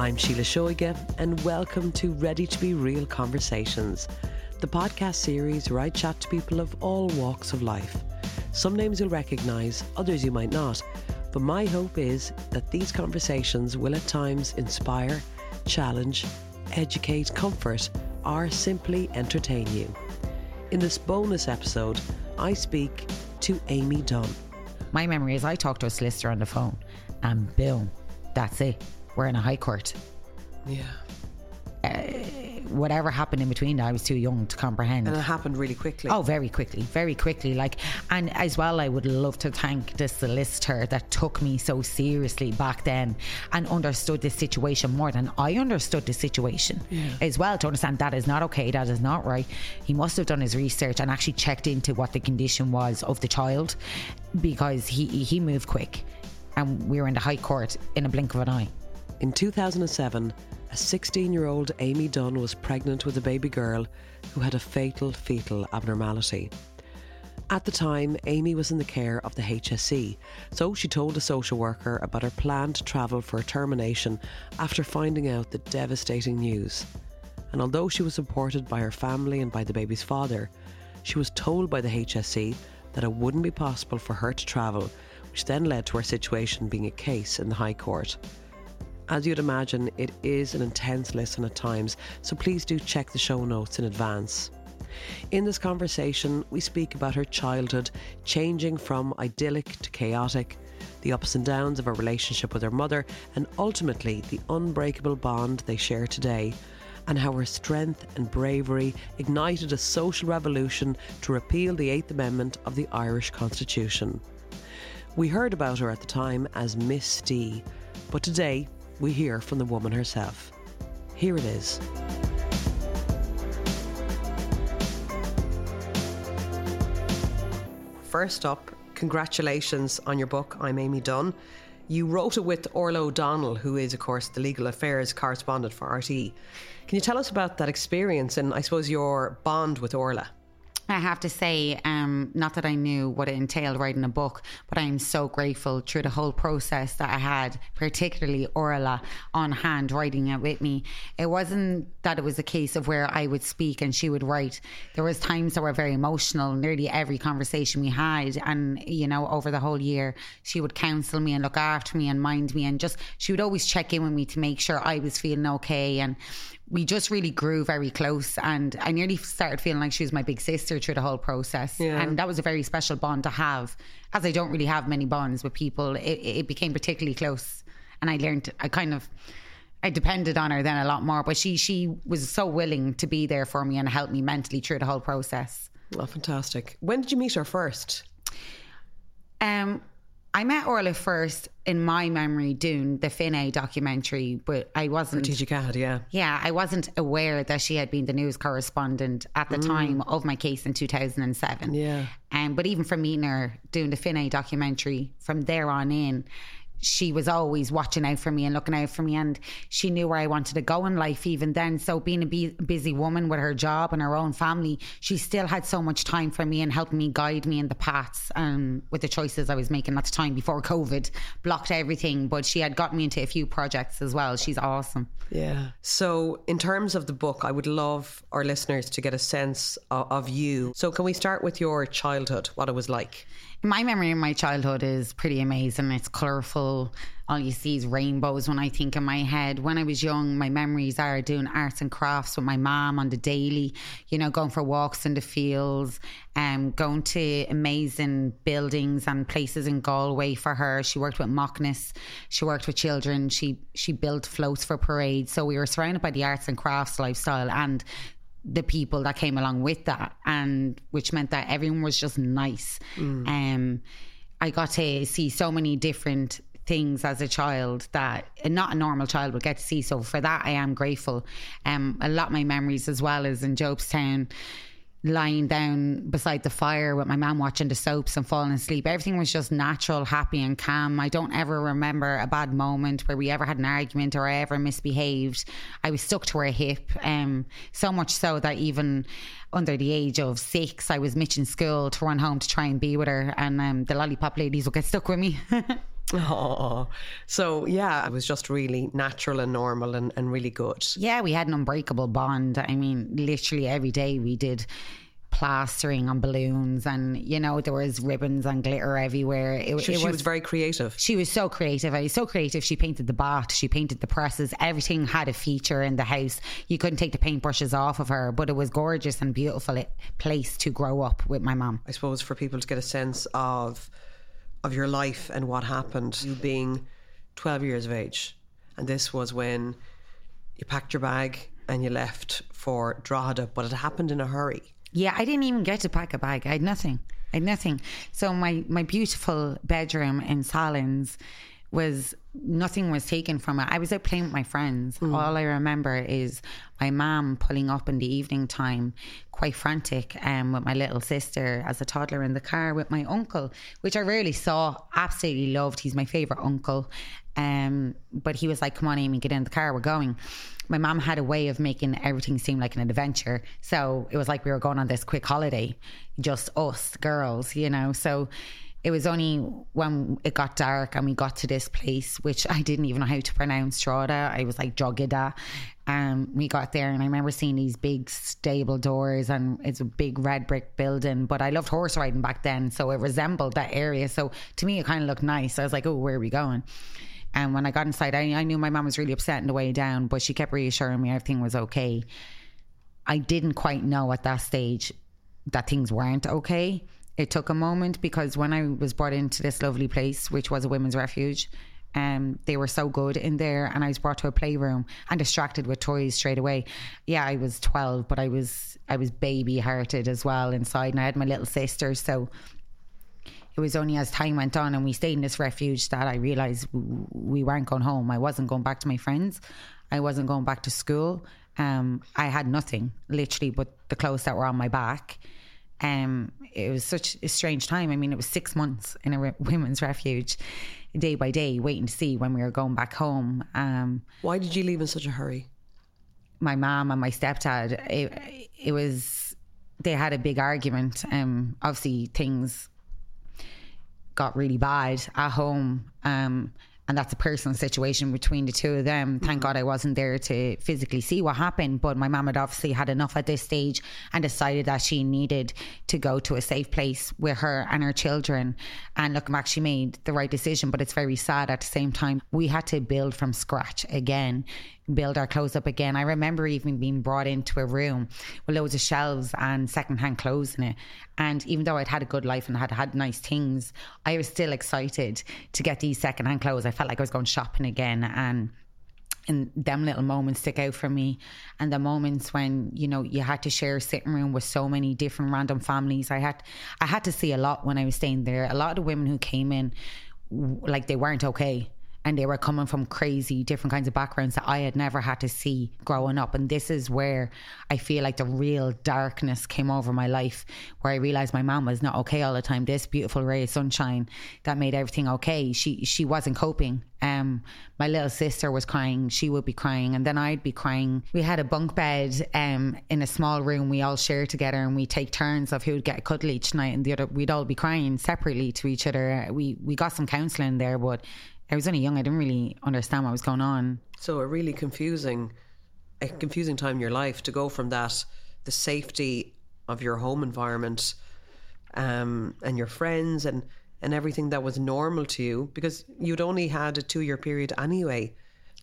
I'm Sheila Shoiga, and welcome to Ready to Be Real Conversations, the podcast series where I chat to people of all walks of life. Some names you'll recognise, others you might not, but my hope is that these conversations will at times inspire, challenge, educate, comfort, or simply entertain you. In this bonus episode, I speak to Amy Dunn. My memory is I talked to a solicitor on the phone and boom, that's it. We're in a high court. Yeah. Uh, whatever happened in between, I was too young to comprehend. And it happened really quickly. Oh, very quickly, very quickly. Like, and as well, I would love to thank the solicitor that took me so seriously back then and understood the situation more than I understood the situation as well. To understand that is not okay, that is not right. He must have done his research and actually checked into what the condition was of the child because he he moved quick, and we were in the High Court in a blink of an eye. In 2007, a 16 year old Amy Dunn was pregnant with a baby girl who had a fatal fetal abnormality. At the time, Amy was in the care of the HSE, so she told a social worker about her plan to travel for a termination after finding out the devastating news. And although she was supported by her family and by the baby's father, she was told by the HSE that it wouldn't be possible for her to travel, which then led to her situation being a case in the High Court. As you'd imagine, it is an intense listen at times, so please do check the show notes in advance. In this conversation, we speak about her childhood changing from idyllic to chaotic, the ups and downs of her relationship with her mother, and ultimately the unbreakable bond they share today, and how her strength and bravery ignited a social revolution to repeal the Eighth Amendment of the Irish Constitution. We heard about her at the time as Miss D, but today we hear from the woman herself. Here it is. First up, congratulations on your book, I'm Amy Dunn. You wrote it with Orla O'Donnell, who is, of course, the legal affairs correspondent for RTE. Can you tell us about that experience and I suppose your bond with Orla? I have to say, um, not that I knew what it entailed writing a book, but I am so grateful through the whole process that I had, particularly Orla on hand writing it with me. It wasn't that it was a case of where I would speak and she would write. There was times that were very emotional, nearly every conversation we had, and you know, over the whole year, she would counsel me and look after me and mind me, and just she would always check in with me to make sure I was feeling okay and we just really grew very close and I nearly started feeling like she was my big sister through the whole process. Yeah. And that was a very special bond to have. As I don't really have many bonds with people, it, it became particularly close. And I learned, I kind of, I depended on her then a lot more, but she she was so willing to be there for me and help me mentally through the whole process. Well, fantastic. When did you meet her first? Um, I met Orla first in my memory doing the Finney documentary, but I wasn't. TG yeah. Yeah, I wasn't aware that she had been the news correspondent at the mm. time of my case in 2007. Yeah. Um, but even from meeting her doing the Finney documentary, from there on in, she was always watching out for me and looking out for me and she knew where I wanted to go in life even then. So being a busy woman with her job and her own family she still had so much time for me and helped me guide me in the paths um, with the choices I was making at the time before COVID blocked everything. But she had got me into a few projects as well. She's awesome yeah so in terms of the book I would love our listeners to get a sense of, of you so can we start with your childhood what it was like my memory of my childhood is pretty amazing. It's colourful. All you see is rainbows when I think in my head. When I was young, my memories are doing arts and crafts with my mom on the daily, you know, going for walks in the fields, um, going to amazing buildings and places in Galway for her. She worked with Macnas. She worked with children. She she built floats for parades. So we were surrounded by the arts and crafts lifestyle and the people that came along with that and which meant that everyone was just nice mm. um i got to see so many different things as a child that not a normal child would get to see so for that i am grateful um a lot of my memories as well as in jobstown lying down beside the fire with my mum watching the soaps and falling asleep. Everything was just natural, happy, and calm. I don't ever remember a bad moment where we ever had an argument or I ever misbehaved. I was stuck to her hip, um, so much so that even under the age of six, I was mitching school to run home to try and be with her, and um, the lollipop ladies would get stuck with me. Oh, so yeah, it was just really natural and normal and, and really good. Yeah, we had an unbreakable bond. I mean, literally every day we did plastering on balloons and you know there was ribbons and glitter everywhere. It, she, it was, she was very creative. She was so creative. I was so creative. She painted the bath she painted the presses everything had a feature in the house. You couldn't take the paintbrushes off of her but it was gorgeous and beautiful place to grow up with my mom. I suppose for people to get a sense of of your life and what happened, you being 12 years of age. And this was when you packed your bag and you left for Drogheda, but it happened in a hurry. Yeah, I didn't even get to pack a bag. I had nothing. I had nothing. So my, my beautiful bedroom in Sallins was nothing was taken from it. I was out playing with my friends. Mm. All I remember is my mom pulling up in the evening time, quite frantic, um, with my little sister as a toddler in the car with my uncle, which I rarely saw. Absolutely loved. He's my favorite uncle. Um, but he was like, "Come on, Amy, get in the car. We're going." My mom had a way of making everything seem like an adventure, so it was like we were going on this quick holiday, just us girls, you know. So it was only when it got dark and we got to this place, which I didn't even know how to pronounce Drogheda. I was like Drogheda. Um, we got there and I remember seeing these big stable doors and it's a big red brick building. But I loved horse riding back then, so it resembled that area. So to me, it kind of looked nice. I was like, oh, where are we going? And when I got inside, I, I knew my mom was really upset on the way down, but she kept reassuring me everything was okay. I didn't quite know at that stage that things weren't okay it took a moment because when I was brought into this lovely place, which was a women's refuge, um, they were so good in there, and I was brought to a playroom and distracted with toys straight away. Yeah, I was twelve, but I was I was baby hearted as well inside, and I had my little sister, so it was only as time went on and we stayed in this refuge that I realized we weren't going home. I wasn't going back to my friends. I wasn't going back to school. Um, I had nothing, literally, but the clothes that were on my back. Um, it was such a strange time. I mean, it was six months in a re- women's refuge, day by day, waiting to see when we were going back home. Um, Why did you leave in such a hurry? My mom and my stepdad. It, it was they had a big argument. Um, obviously, things got really bad at home. Um, and that's a personal situation between the two of them. Thank mm-hmm. God I wasn't there to physically see what happened, but my mum had obviously had enough at this stage and decided that she needed to go to a safe place with her and her children. And looking back, she made the right decision, but it's very sad at the same time. We had to build from scratch again build our clothes up again. I remember even being brought into a room with loads of shelves and secondhand clothes in it. And even though I'd had a good life and had had nice things, I was still excited to get these secondhand clothes. I felt like I was going shopping again and and them little moments stick out for me and the moments when you know you had to share a sitting room with so many different random families i had i had to see a lot when i was staying there a lot of the women who came in like they weren't okay and they were coming from crazy different kinds of backgrounds that I had never had to see growing up. And this is where I feel like the real darkness came over my life, where I realized my mom was not okay all the time. This beautiful ray of sunshine that made everything okay. She she wasn't coping. Um, my little sister was crying. She would be crying, and then I'd be crying. We had a bunk bed um, in a small room. We all share together, and we take turns of who would get a cuddle each night, and the other we'd all be crying separately to each other. We we got some counselling there, but I was only young. I didn't really understand what was going on. So a really confusing, a confusing time in your life to go from that, the safety of your home environment, um, and your friends and and everything that was normal to you because you'd only had a two year period anyway,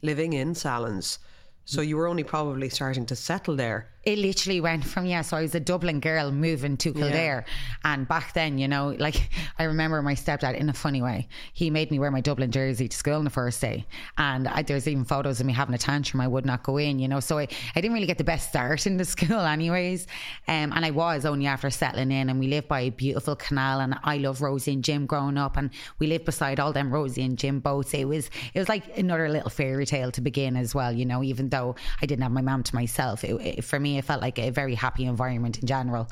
living in Sallins. So you were only probably starting to settle there it literally went from yeah so i was a dublin girl moving to kildare. Yeah. and back then you know like i remember my stepdad in a funny way. He made me wear my dublin jersey to school on the first day. And I, there's even photos of me having a tantrum. I would not go in you know. So I, I didn't really get the best start in the school anyways. Um, and i was only after settling in. And we lived by a beautiful canal. And i love rosie and jim growing up. And we lived beside all them rosie and jim boats it was it was like another little fairy tale to begin as well you know even though i didn't have my mom to myself. It, it, for me it felt like a very happy environment in general.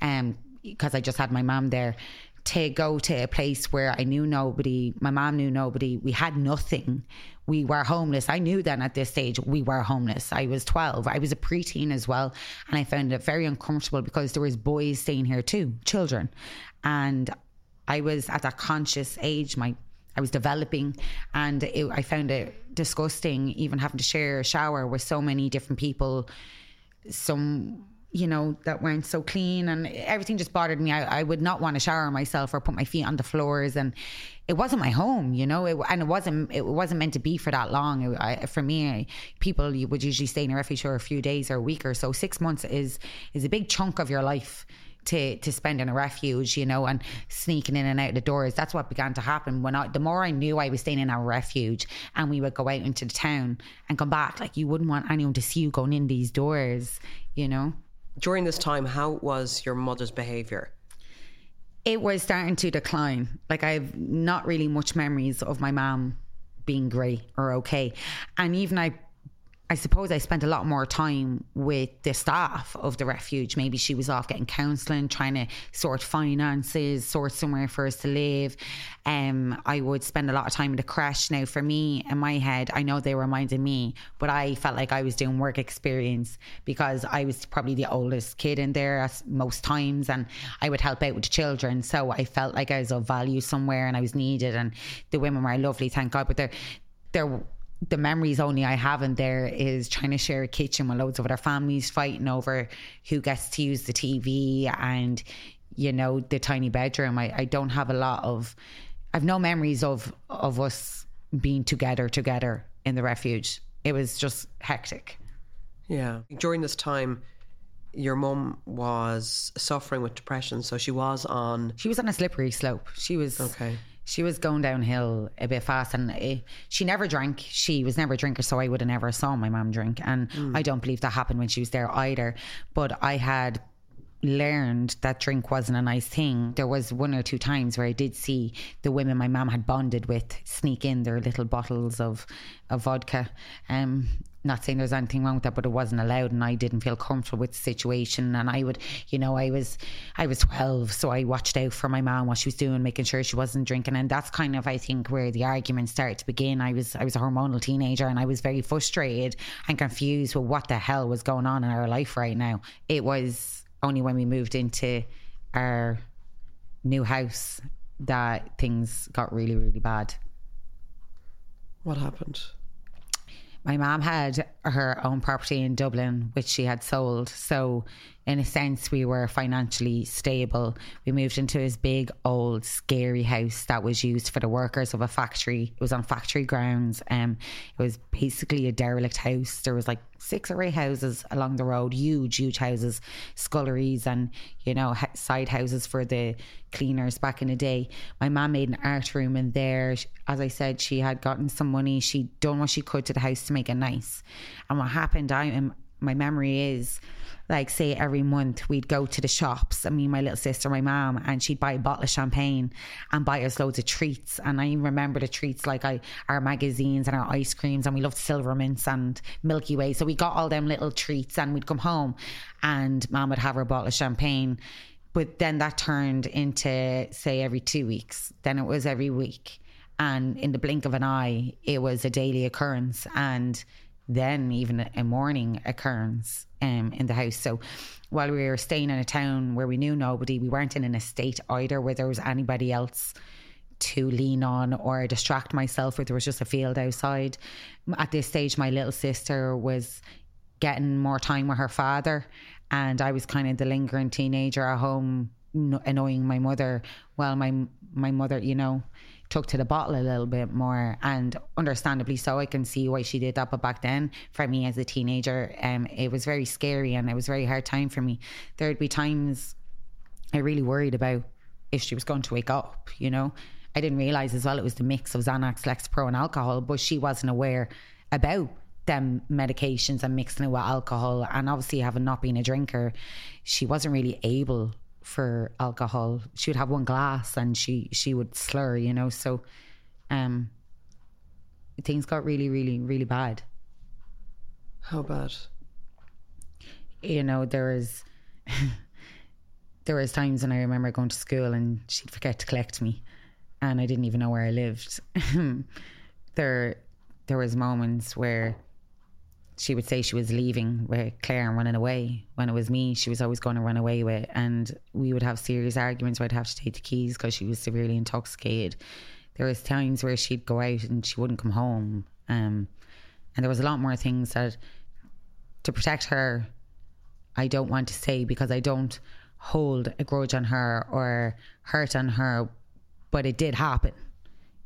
Um, because I just had my mom there to go to a place where I knew nobody, my mom knew nobody, we had nothing. We were homeless. I knew then at this stage we were homeless. I was 12. I was a preteen as well. And I found it very uncomfortable because there was boys staying here too, children. And I was at that conscious age, my I was developing and it, I found it disgusting even having to share a shower with so many different people some you know that weren't so clean and everything just bothered me. I, I, would not want to shower myself or put my feet on the floors and it wasn't my home you know? It, and it wasn't it wasn't meant to be for that long. It, I, for me I, people would usually stay in a refuge for a few days or a week or so. Six months is is a big chunk of your life to to spend in a refuge, you know, and sneaking in and out the doors. That's what began to happen when I the more I knew I was staying in a refuge and we would go out into the town and come back, like you wouldn't want anyone to see you going in these doors, you know. During this time, how was your mother's behaviour? It was starting to decline. Like I've not really much memories of my mom being great or okay. And even I I suppose I spent a lot more time with the staff of the refuge. Maybe she was off getting counselling, trying to sort finances, sort somewhere for us to live. Um, I would spend a lot of time in the creche. Now, for me, in my head, I know they reminded me, but I felt like I was doing work experience because I was probably the oldest kid in there most times, and I would help out with the children. So I felt like I was of value somewhere, and I was needed. And the women were lovely, thank God. But they're they're the memories only I have in there is trying to share a kitchen with loads of other families fighting over who gets to use the TV and, you know, the tiny bedroom. I, I don't have a lot of, I've no memories of, of us being together, together in the refuge. It was just hectic. Yeah. During this time, your mum was suffering with depression, so she was on. She was on a slippery slope. She was okay she was going downhill a bit fast and it, she never drank. She was never a drinker so i would have never saw my mom drink. And mm. i don't believe that happened when she was there either. But i had learned that drink wasn't a nice thing. There was one or two times where i did see the women my mom had bonded with sneak in their little bottles of, of vodka. Um not saying there's anything wrong with that, but it wasn't allowed, and I didn't feel comfortable with the situation. And I would, you know, I was, I was 12, so I watched out for my mom what she was doing, making sure she wasn't drinking. And that's kind of, I think, where the argument started to begin. I was, I was a hormonal teenager, and I was very frustrated and confused with what the hell was going on in our life right now. It was only when we moved into our new house that things got really, really bad. What happened? My mom had her own property in Dublin, which she had sold. So in a sense, we were financially stable. We moved into this big, old, scary house that was used for the workers of a factory. It was on factory grounds. Um, it was basically a derelict house. There was like six or eight houses along the road, huge, huge houses, sculleries, and you know side houses for the cleaners back in the day. My mum made an art room in there. As I said, she had gotten some money. She'd done what she could to the house to make it nice. And what happened, I my memory is like say every month we'd go to the shops I mean my little sister my mom and she'd buy a bottle of champagne and buy us loads of treats. And I remember the treats like I, our magazines and our ice creams and we loved silver mints and Milky Way. So we got all them little treats and we'd come home and mom would have her bottle of champagne. But then that turned into say every two weeks. Then it was every week. And in the blink of an eye it was a daily occurrence. And then even a morning occurrence um, in the house. So while we were staying in a town where we knew nobody, we weren't in an estate either where there was anybody else to lean on or distract myself, where there was just a field outside. At this stage, my little sister was getting more time with her father, and I was kind of the lingering teenager at home, annoying my mother. Well, my my mother, you know, took to the bottle a little bit more and understandably so I can see why she did that but back then for me as a teenager um it was very scary and it was a very hard time for me. There'd be times I really worried about if she was going to wake up you know? I didn't realize as well it was the mix of Xanax Lexapro and alcohol but she wasn't aware about them medications and mixing it with alcohol and obviously having not been a drinker she wasn't really able for alcohol. She would have one glass and she she would slur, you know. So, um, things got really, really, really bad. How bad? You know, there was there was times when I remember going to school and she'd forget to collect me, and I didn't even know where I lived. there, there was moments where she would say she was leaving with Claire and running away. When it was me, she was always going to run away with. And we would have serious arguments where I'd have to take the keys because she was severely intoxicated. There was times where she'd go out and she wouldn't come home. Um, and there was a lot more things that, to protect her, I don't want to say because I don't hold a grudge on her or hurt on her, but it did happen.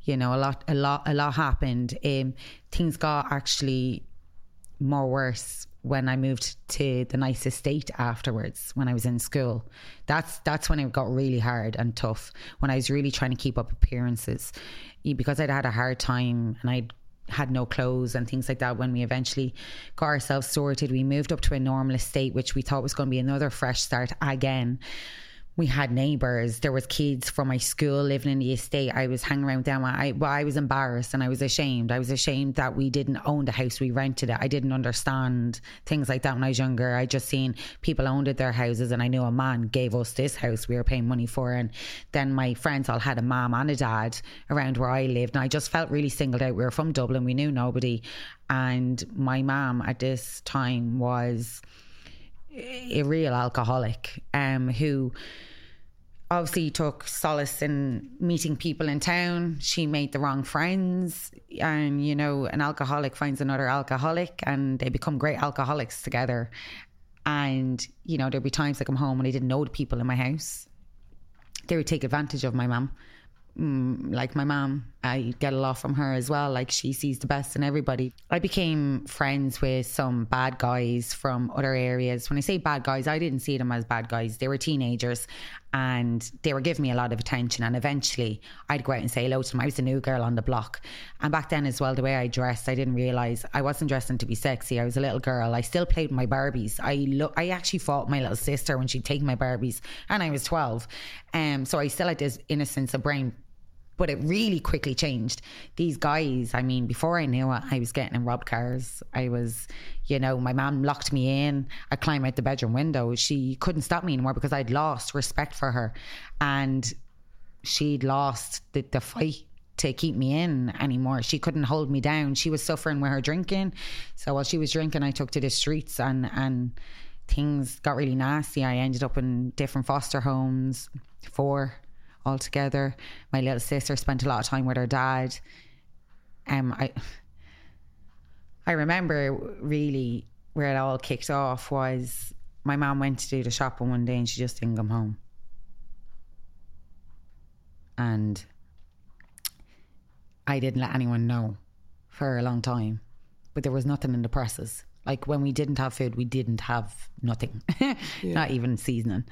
You know, a lot, a lot, a lot happened. Um, things got actually more worse when I moved to the nice estate afterwards when I was in school. That's that's when it got really hard and tough when I was really trying to keep up appearances because I'd had a hard time and I'd had no clothes and things like that when we eventually got ourselves sorted we moved up to a normal estate which we thought was going to be another fresh start again we had neighbors. There was kids from my school living in the estate. I was hanging around them. I, well, I was embarrassed and I was ashamed. I was ashamed that we didn't own the house. We rented it. I didn't understand things like that when I was younger. I just seen people owned their houses and I knew a man gave us this house we were paying money for. And then my friends all had a mom and a dad around where I lived. And I just felt really singled out. We were from Dublin. We knew nobody. And my mom at this time was a real alcoholic um, who obviously took solace in meeting people in town. She made the wrong friends. And, you know, an alcoholic finds another alcoholic and they become great alcoholics together. And, you know, there'd be times I come home and I didn't know the people in my house. They would take advantage of my mum mm, like my mom, I get a lot from her as well. Like she sees the best in everybody. I became friends with some bad guys from other areas. When I say bad guys, I didn't see them as bad guys. They were teenagers and they were giving me a lot of attention. And eventually I'd go out and say hello to them. I was a new girl on the block. And back then as well, the way I dressed, I didn't realize I wasn't dressing to be sexy. I was a little girl. I still played with my Barbies. I lo- I actually fought my little sister when she'd take my Barbies and I was 12. Um, so I still had this innocence of brain but it really quickly changed. These guys, I mean, before I knew it, I was getting in robbed cars. I was, you know, my mom locked me in. I climbed out the bedroom window. She couldn't stop me anymore because I'd lost respect for her. And she'd lost the, the fight to keep me in anymore. She couldn't hold me down. She was suffering with her drinking. So while she was drinking, I took to the streets and, and things got really nasty. I ended up in different foster homes, four altogether. My little sister spent a lot of time with her dad. Um, I I remember really where it all kicked off was my mom went to do the shopping one day and she just didn't come home. And I didn't let anyone know for a long time, but there was nothing in the presses. Like when we didn't have food, we didn't have nothing, not even seasoning.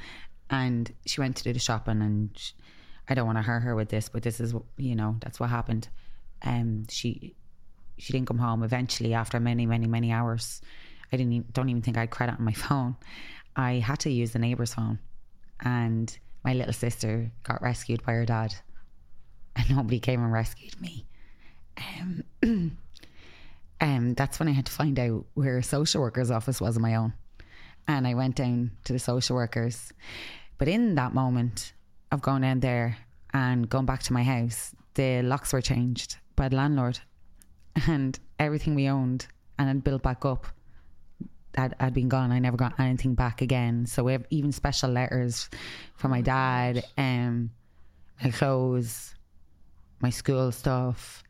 And she went to do the shopping, and she, I don't want to hurt her with this, but this is you know that's what happened. Um, she she didn't come home. Eventually, after many many many hours, I didn't even, don't even think I had credit on my phone. I had to use the neighbour's phone, and my little sister got rescued by her dad, and nobody came and rescued me. Um, um, that's when I had to find out where a social worker's office was on my own, and I went down to the social workers. But in that moment of going down there and going back to my house, the locks were changed by the landlord, and everything we owned and had built back up had, had been gone. I never got anything back again. So we have even special letters from my dad, um, my clothes, my school stuff.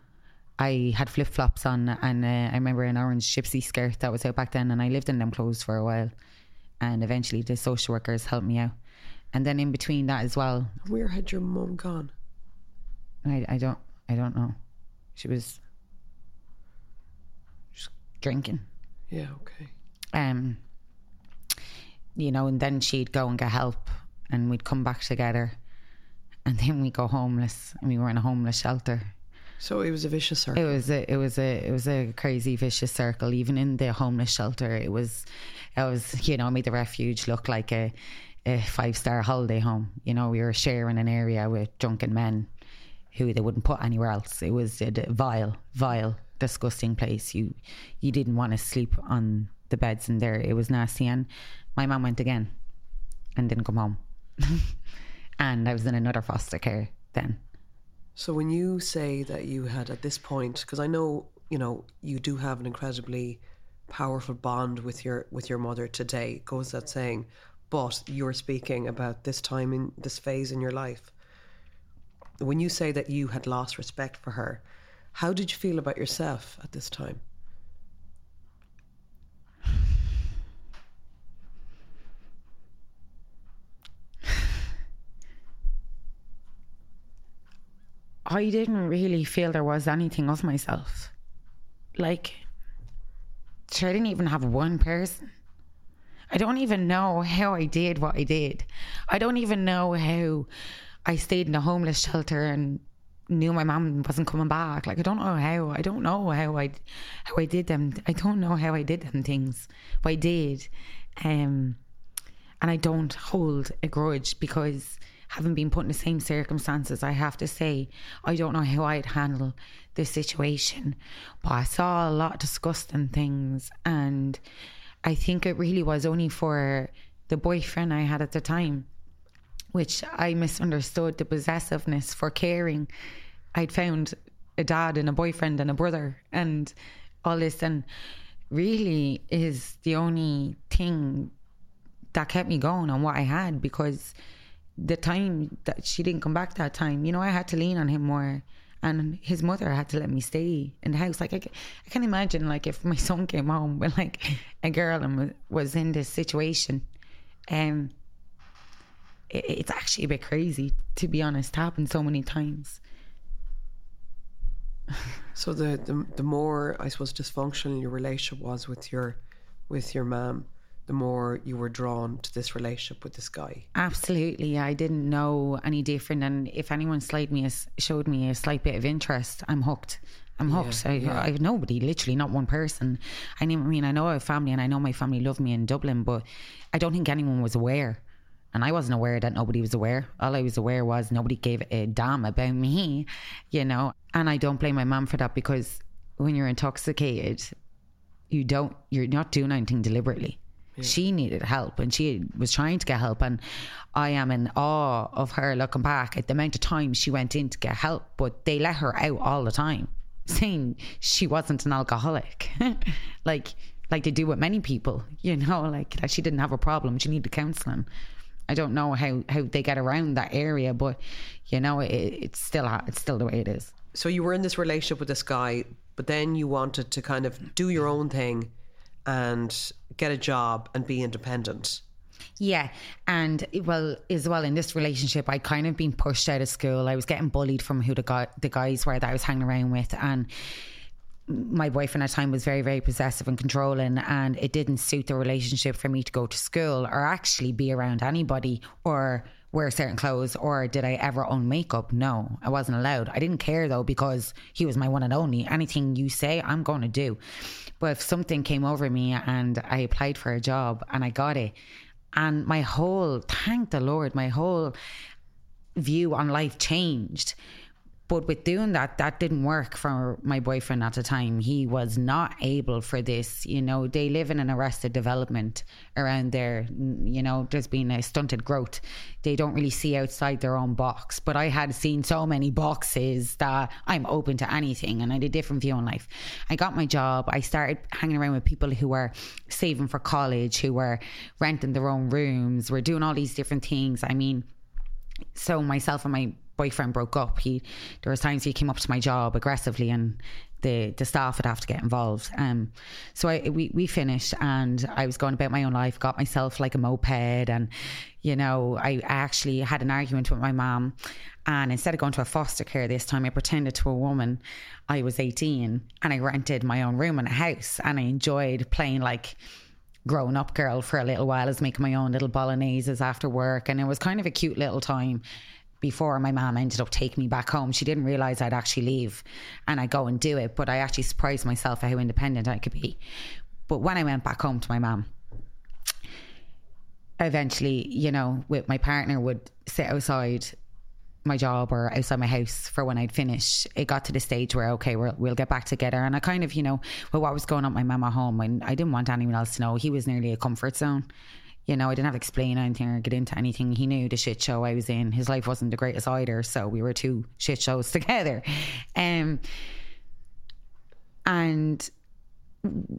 I had flip flops on, and uh, I remember an orange gypsy skirt that was out back then, and I lived in them clothes for a while. And eventually, the social workers helped me out. And then in between that as well, Where had your mum gone? I, I don't I don't know. She was just drinking. Yeah, okay. um, you know, and then she'd go and get help, and we'd come back together, and then we go homeless, and we were in a homeless shelter. So it was a vicious circle. It was a, it was a, it was a crazy vicious circle. Even in the homeless shelter, it was, it was, you know, made the refuge look like a, a five star holiday home. You know, we were sharing an area with drunken men who they wouldn't put anywhere else. It was a vile, vile, disgusting place. You, you didn't want to sleep on the beds in there. It was nasty. And my mum went again, and didn't come home. and I was in another foster care then. So when you say that you had at this point, because I know you know you do have an incredibly powerful bond with your with your mother today, goes that saying, but you're speaking about this time in this phase in your life. When you say that you had lost respect for her, how did you feel about yourself at this time? I didn't really feel there was anything of myself. Like, sure, I didn't even have one person. I don't even know how I did what I did. I don't even know how I stayed in a homeless shelter and knew my mom wasn't coming back. Like I don't know how. I don't know how I how I did them. I don't know how I did them things. But I did. Um and I don't hold a grudge because having been put in the same circumstances, I have to say, I don't know how I'd handle this situation. But I saw a lot of disgusting things and I think it really was only for the boyfriend I had at the time, which I misunderstood the possessiveness for caring. I'd found a dad and a boyfriend and a brother and all this, and really is the only thing that kept me going on what I had because the time that she didn't come back that time, you know, I had to lean on him more. And his mother had to let me stay in the house. Like I, I can imagine, like if my son came home with like a girl and was in this situation, um, it, it's actually a bit crazy to be honest. Happened so many times. So the, the the more I suppose dysfunctional your relationship was with your with your mum, the more you were drawn to this relationship with this guy. Absolutely, I didn't know any different. And if anyone me, a showed me a slight bit of interest, I'm hooked. I'm hooked. I, I have nobody, literally not one person. I mean, I know I have family, and I know my family love me in Dublin, but I don't think anyone was aware. And I wasn't aware that nobody was aware. All I was aware was nobody gave a damn about me, you know. And I don't blame my mum for that because when you're intoxicated, you don't, you're not doing anything deliberately. She needed help and she was trying to get help. And I am in awe of her looking back at the amount of times she went in to get help, but they let her out all the time, saying she wasn't an alcoholic. like, like they do with many people, you know, like that she didn't have a problem, she needed counselling. I don't know how, how they get around that area, but you know, it, it's still it's still the way it is. So you were in this relationship with this guy, but then you wanted to kind of do your own thing and get a job and be independent. Yeah, and well, as well in this relationship, I kind of been pushed out of school. I was getting bullied from who the guy, the guys were that I was hanging around with, and my boyfriend at the time was very, very possessive and controlling, and it didn't suit the relationship for me to go to school or actually be around anybody or wear certain clothes or did I ever own makeup? No, I wasn't allowed. I didn't care though because he was my one and only. Anything you say, I'm going to do. But if something came over me and I applied for a job and I got it, and my whole, thank the Lord, my whole view on life changed but with doing that, that didn't work for my boyfriend at the time. He was not able for this. You know, they live in an arrested development around there. You know, there's been a stunted growth. They don't really see outside their own box. But I had seen so many boxes that I'm open to anything and I had a different view on life. I got my job. I started hanging around with people who were saving for college, who were renting their own rooms, were doing all these different things. I mean, so myself and my boyfriend broke up, he there was times he came up to my job aggressively and the the staff would have to get involved. Um, so I we we finished and I was going about my own life, got myself like a moped, and you know I actually had an argument with my mom, and instead of going to a foster care this time, I pretended to a woman I was eighteen and I rented my own room in a house, and I enjoyed playing like grown up girl for a little while. as making my own little bologneses after work, and it was kind of a cute little time before my mom ended up taking me back home. She didn't realize I'd actually leave and I go and do it, but I actually surprised myself at how independent I could be. But when I went back home to my mom, eventually, you know, with my partner would sit outside my job or outside my house for when I'd finish. It got to the stage where okay, we'll, we'll get back together. And I kind of, you know, well, what was going on at my mama home, and I didn't want anyone else to know. He was nearly a comfort zone. You know, I didn't have to explain anything or get into anything. He knew the shit show I was in. His life wasn't the greatest either, so we were two shit shows together. Um, and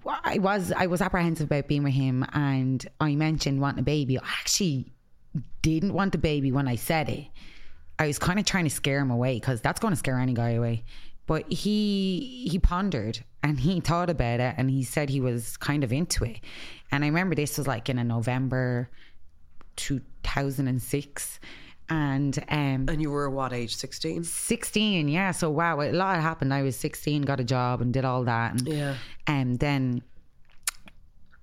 I was I was apprehensive about being with him, and I mentioned wanting a baby. I actually didn't want a baby when I said it. I was kind of trying to scare him away because that's going to scare any guy away. But he he pondered and he thought about it and he said he was kind of into it. And I remember this was like in a November 2006 and um and you were what age 16 16 yeah. So wow a lot happened. I was 16 got a job and did all that and yeah. and then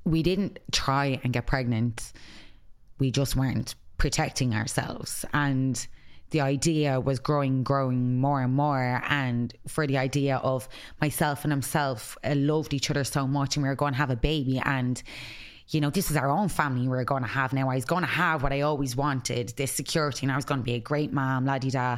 we didn't try and get pregnant. We just weren't protecting ourselves. And the idea was growing, growing more and more. And for the idea of myself and himself loved each other so much, and we were going to have a baby. And, you know, this is our own family we are going to have now. I was going to have what I always wanted this security, and I was going to be a great mom, la di da.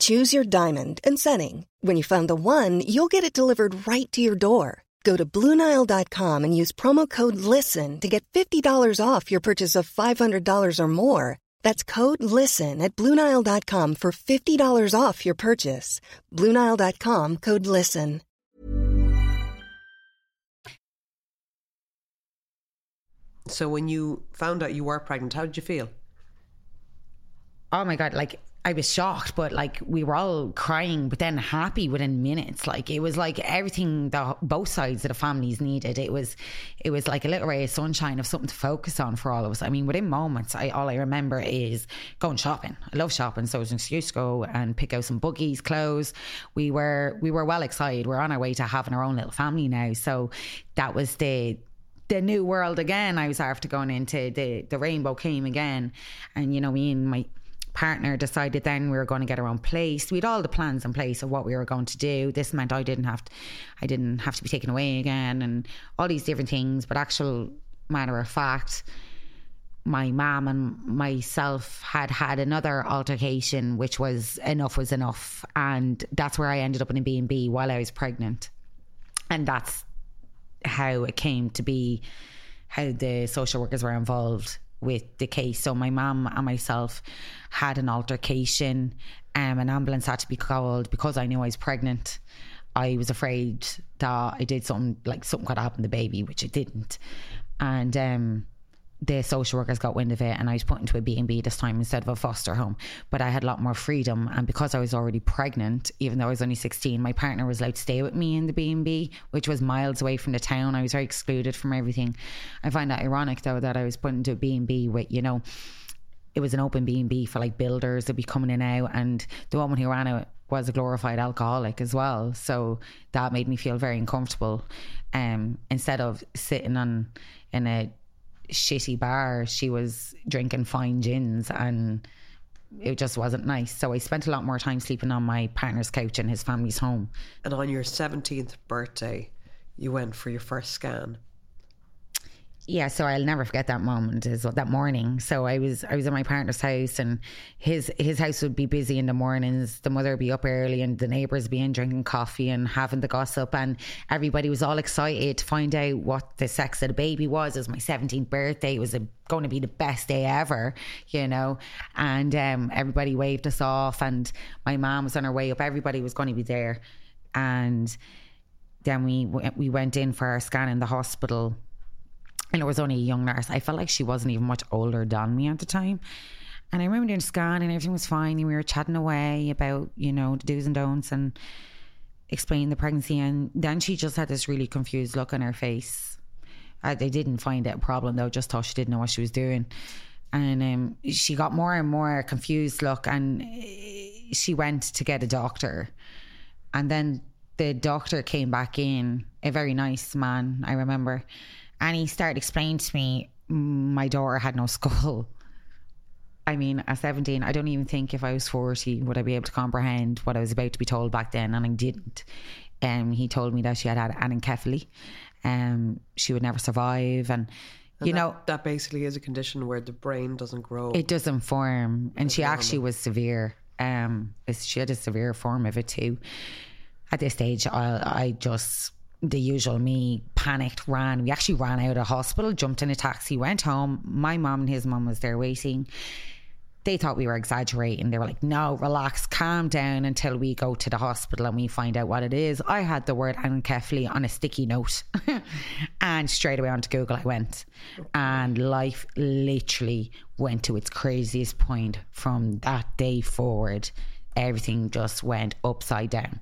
Choose your diamond and setting. When you find the one, you'll get it delivered right to your door. Go to Bluenile.com and use promo code LISTEN to get $50 off your purchase of $500 or more. That's code LISTEN at Bluenile.com for $50 off your purchase. Bluenile.com code LISTEN. So when you found out you were pregnant, how did you feel? oh my god like i was shocked but like we were all crying but then happy within minutes. Like it was like everything that both sides of the families needed. It was it was like a little ray of sunshine of something to focus on for all of us. I mean within moments i all i remember is going shopping. I love shopping so it was an excuse to go and pick out some buggies clothes. We were we were well excited. We're on our way to having our own little family now. So that was the the new world again. I was after going into the the rainbow came again, and you know me and my partner decided then we were going to get our own place. We had all the plans in place of what we were going to do. This meant I didn't have to, I didn't have to be taken away again, and all these different things. But actual matter of fact, my mom and myself had had another altercation, which was enough was enough, and that's where I ended up in a B and B while I was pregnant, and that's how it came to be, how the social workers were involved with the case. So my mum and myself had an altercation. Um, an ambulance had to be called because I knew I was pregnant. I was afraid that I did something like something could happen to the baby, which it didn't. And um, the social workers got wind of it and I was put into a B&B this time instead of a foster home. But I had a lot more freedom and because I was already pregnant even though I was only 16 my partner was allowed to stay with me in the B&B which was miles away from the town. I was very excluded from everything. I find that ironic though that I was put into a B&B with you know it was an open B&B for like builders that'd be coming in out. And the woman who ran it was a glorified alcoholic as well. So that made me feel very uncomfortable um instead of sitting on in a shitty bar. She was drinking fine gins and it just wasn't nice. So I spent a lot more time sleeping on my partner's couch in his family's home. And on your 17th birthday, you went for your first scan yeah, so I'll never forget that moment is that morning. So I was I was in my partner's house and his his house would be busy in the mornings. The mother would be up early and the neighbours be in drinking coffee and having the gossip and everybody was all excited to find out what the sex of the baby was. It was my 17th birthday. It was a, going to be the best day ever, you know. And um, everybody waved us off and my mom was on her way up. Everybody was going to be there. And then we we went in for our scan in the hospital and it was only a young nurse. I felt like she wasn't even much older than me at the time. And I remember doing a scan and everything was fine. And we were chatting away about, you know, the do's and don'ts and explaining the pregnancy. And then she just had this really confused look on her face. Uh, they didn't find it a problem though, just thought she didn't know what she was doing. And um, she got more and more confused look and uh, she went to get a doctor. And then the doctor came back in, a very nice man, I remember and he started explaining to me my daughter had no skull. I mean, at 17, I don't even think if I was 40 would I be able to comprehend what I was about to be told back then, and I didn't. Um, he told me that she had had anencephaly, um, she would never survive, and, and you that, know that basically is a condition where the brain doesn't grow. It doesn't form, and she actually was severe. Um, she had a severe form of it too. At this stage, I, I just the usual me panicked ran. We actually ran out of hospital jumped in a taxi went home. My mom and his mom was there waiting. They thought we were exaggerating. They were like no relax calm down until we go to the hospital and we find out what it is. I had the word anencephaly on a sticky note. And straight away onto google i went. And life literally went to its craziest point. From that day forward everything just went upside down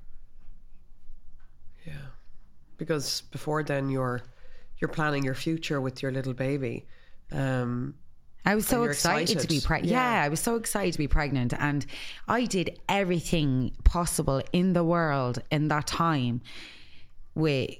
because before then you're you're planning your future with your little baby. Um, I was so excited, excited, to be pregnant. Yeah. yeah, I was so excited to be pregnant, and I did everything possible in the world in that time. With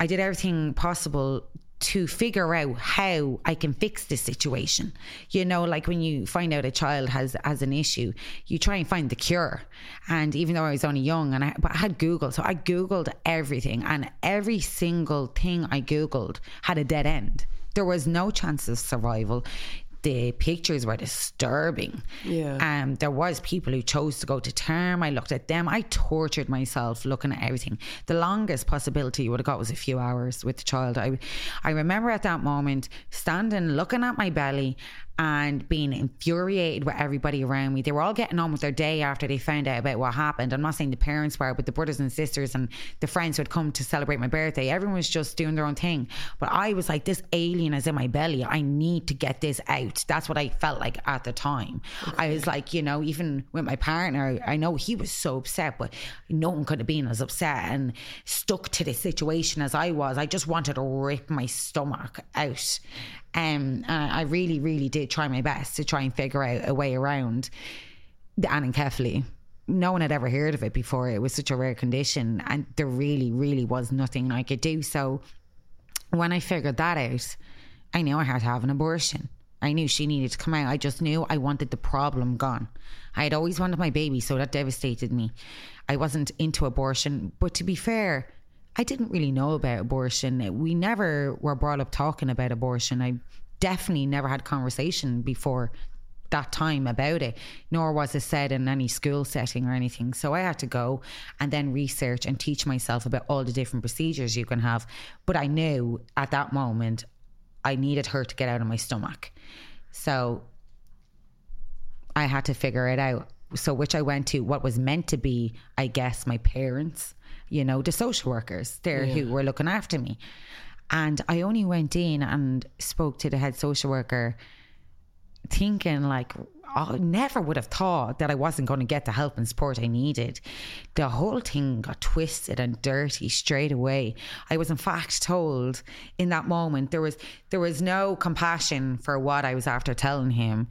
I did everything possible to figure out how I can fix this situation. You know, like when you find out a child has has an issue, you try and find the cure. And even though I was only young and I but I had Google, so I Googled everything and every single thing I Googled had a dead end. There was no chance of survival the pictures were disturbing. Yeah. Um, there was people who chose to go to term. I looked at them. I tortured myself looking at everything. The longest possibility you would have got was a few hours with the child. I, I remember at that moment standing, looking at my belly, and being infuriated with everybody around me. They were all getting on with their day after they found out about what happened. I'm not saying the parents were, but the brothers and sisters and the friends who had come to celebrate my birthday, everyone was just doing their own thing. But I was like, this alien is in my belly. I need to get this out. That's what I felt like at the time. I was like, you know, even with my partner, I know he was so upset, but no one could have been as upset and stuck to the situation as I was. I just wanted to rip my stomach out. Um, I really, really did try my best to try and figure out a way around the anencephaly. No one had ever heard of it before. It was such a rare condition, and there really, really was nothing I could do. So when I figured that out, I knew I had to have an abortion. I knew she needed to come out. I just knew I wanted the problem gone. I had always wanted my baby, so that devastated me. I wasn't into abortion, but to be fair, I didn't really know about abortion. We never were brought up talking about abortion. I definitely never had conversation before that time about it, nor was it said in any school setting or anything. So I had to go and then research and teach myself about all the different procedures you can have. But I knew at that moment I needed her to get out of my stomach. So I had to figure it out. So, which I went to what was meant to be, I guess, my parents, you know, the social workers there who were looking after me. And I only went in and spoke to the head social worker thinking like I never would have thought that I wasn't going to get the help and support I needed. The whole thing got twisted and dirty straight away. I was in fact told in that moment there was there was no compassion for what I was after telling him.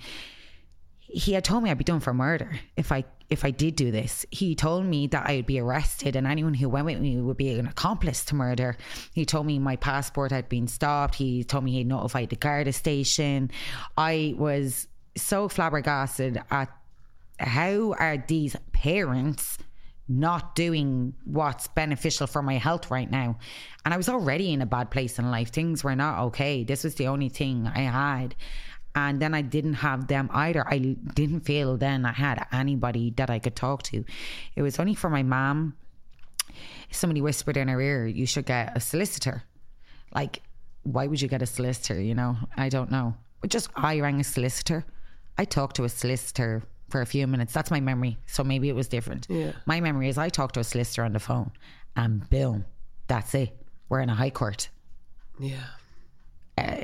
He had told me I'd be done for murder if I if I did do this. He told me that I would be arrested and anyone who went with me would be an accomplice to murder. He told me my passport had been stopped. He told me he'd notified the Garda station. I was so flabbergasted at how are these parents not doing what's beneficial for my health right now. And I was already in a bad place in life. Things were not okay. This was the only thing I had. And then I didn't have them either. I didn't feel then I had anybody that I could talk to. It was only for my mom. Somebody whispered in her ear, you should get a solicitor. Like, why would you get a solicitor? You know, I don't know. But just I rang a solicitor. I talked to a solicitor for a few minutes. That's my memory. So maybe it was different. Yeah. My memory is I talked to a solicitor on the phone and boom, that's it. We're in a high court. Yeah. Uh,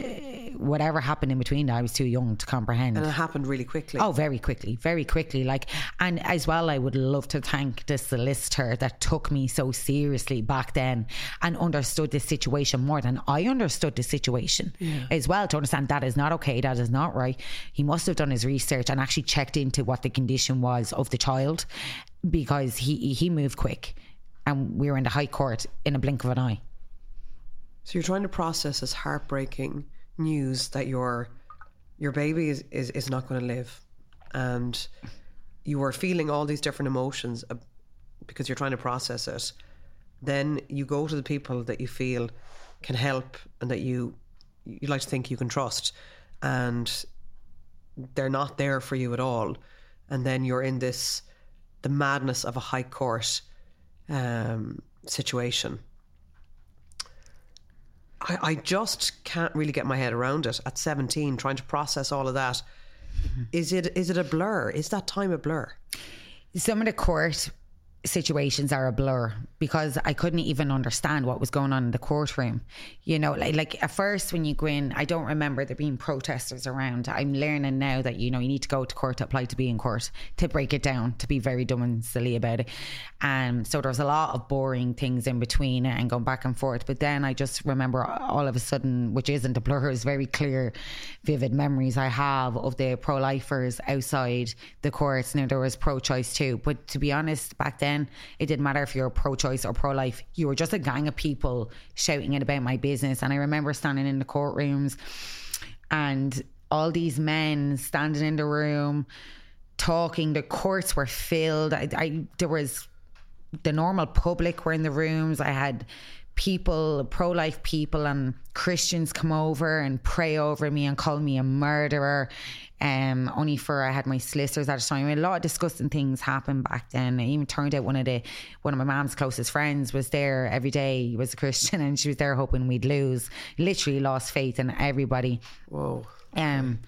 whatever happened in between, I was too young to comprehend. And it happened really quickly. Oh, very quickly, very quickly. Like, and as well, I would love to thank the solicitor that took me so seriously back then and understood the situation more than I understood the situation as well. To understand that is not okay, that is not right. He must have done his research and actually checked into what the condition was of the child because he he moved quick, and we were in the High Court in a blink of an eye. So you're trying to process this heartbreaking news that your your baby is, is, is not going to live, and you are feeling all these different emotions because you're trying to process it. Then you go to the people that you feel can help and that you you like to think you can trust, and they're not there for you at all. And then you're in this the madness of a high court um, situation. I, I just can't really get my head around it at 17 trying to process all of that. Mm-hmm. Is it is it a blur? Is that time a blur? Some of the court situations are a blur because I couldn't even understand what was going on in the courtroom. You know, like like at first when you go in, I don't remember there being protesters around. I'm learning now that you know you need to go to court to apply to be in court to break it down to be very dumb and silly about it. And so there was a lot of boring things in between and going back and forth. But then I just remember all of a sudden, which isn't a blur, is very clear, vivid memories I have of the pro lifers outside the courts. Now there was pro choice too, but to be honest, back then it didn't matter if you were pro choice or pro life. You were just a gang of people shouting it about my business. And I remember standing in the courtrooms and all these men standing in the room talking. The courts were filled. I, I there was the normal public were in the rooms. I had people, pro life people, and Christians come over and pray over me and call me a murderer. Um, only for I had my solicitors at the time. A lot of disgusting things happened back then. It even turned out one of the one of my mom's closest friends was there every day. He was a Christian, and she was there hoping we'd lose. Literally lost faith in everybody. Whoa. Um,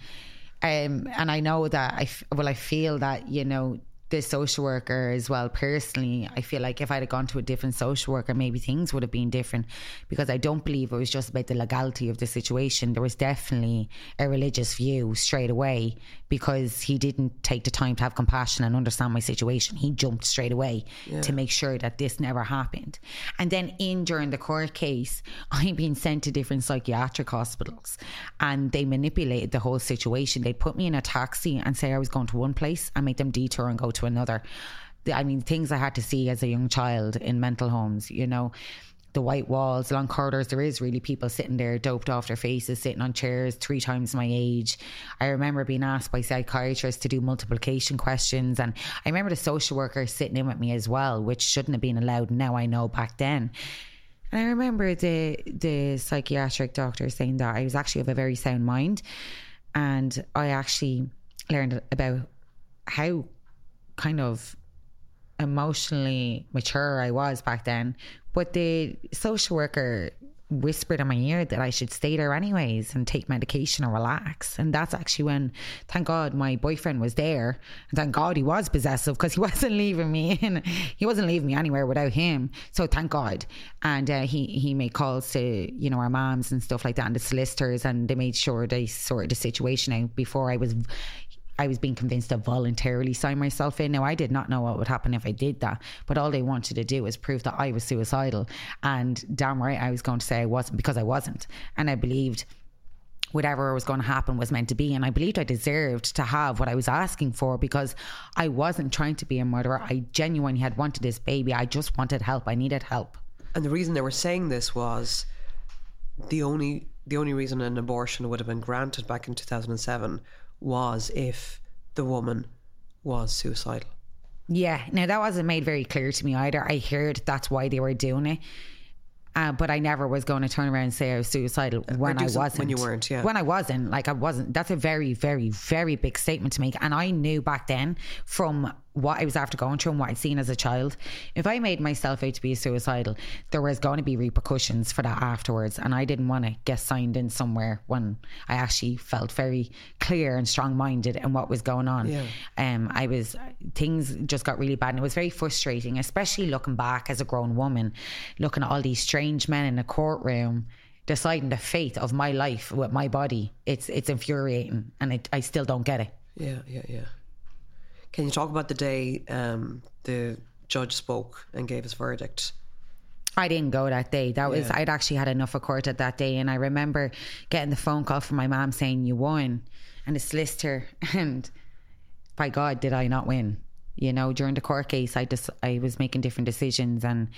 um, and I know that I f- well, I feel that you know the social worker as well. Personally i feel like if i'd have gone to a different social worker maybe things would have been different because i don't believe it was just about the legality of the situation. There was definitely a religious view straight away because he didn't take the time to have compassion and understand my situation. He jumped straight away to make sure that this never happened. And then in during the court case i'm being sent to different psychiatric hospitals and they manipulated the whole situation. They'd put me in a taxi and say i was going to one place. And make them detour and go to another i mean things i had to see as a young child in mental homes you know the white walls, long corridors. There is really people sitting there, doped off their faces, sitting on chairs three times my age. I remember being asked by psychiatrists to do multiplication questions, and I remember the social worker sitting in with me as well, which shouldn't have been allowed. Now I know back then. And I remember the the psychiatric doctor saying that I was actually of a very sound mind, and I actually learned about how kind of emotionally mature I was back then. But the social worker whispered in my ear that I should stay there anyways and take medication and relax. And that's actually when, thank God, my boyfriend was there. And thank God he was possessive because he wasn't leaving me in. He wasn't leaving me anywhere without him. So thank God. And uh, he, he made calls to, you know, our moms and stuff like that and the solicitors and they made sure they sorted the situation out before I was I was being convinced to voluntarily sign myself in. Now, I did not know what would happen if I did that, but all they wanted to do was prove that I was suicidal. And damn right, I was going to say I wasn't because I wasn't. And I believed whatever was going to happen was meant to be. And I believed I deserved to have what I was asking for because I wasn't trying to be a murderer. I genuinely had wanted this baby. I just wanted help. I needed help. And the reason they were saying this was the only the only reason an abortion would have been granted back in 2007 was if the woman was suicidal. Yeah, now that wasn't made very clear to me either. I heard that's why they were doing it. Uh, but I never was going to turn around and say I was suicidal when I wasn't. when you weren't, yeah. When I wasn't, like I wasn't. That's a very, very, very big statement to make. And I knew back then from what I was after going through and what I'd seen as a child, if I made myself out to be suicidal, there was going to be repercussions for that afterwards. And I didn't want to get signed in somewhere when I actually felt very clear and strong minded and what was going on. Yeah. Um, I was things just got really bad, and it was very frustrating, especially looking back as a grown woman, looking at all these strange men in a courtroom. Deciding the fate of my life with my body, it's it's infuriating, and it, I still don't get it. Yeah, yeah, yeah. Can you talk about the day um, the judge spoke and gave his verdict? I didn't go that day. That was Yeah. I'd actually had enough of court at that day, and I remember getting the phone call from my mom saying you won, and the solicitor, and by God, did I not win? You know, during the court case, I just I was making different decisions, and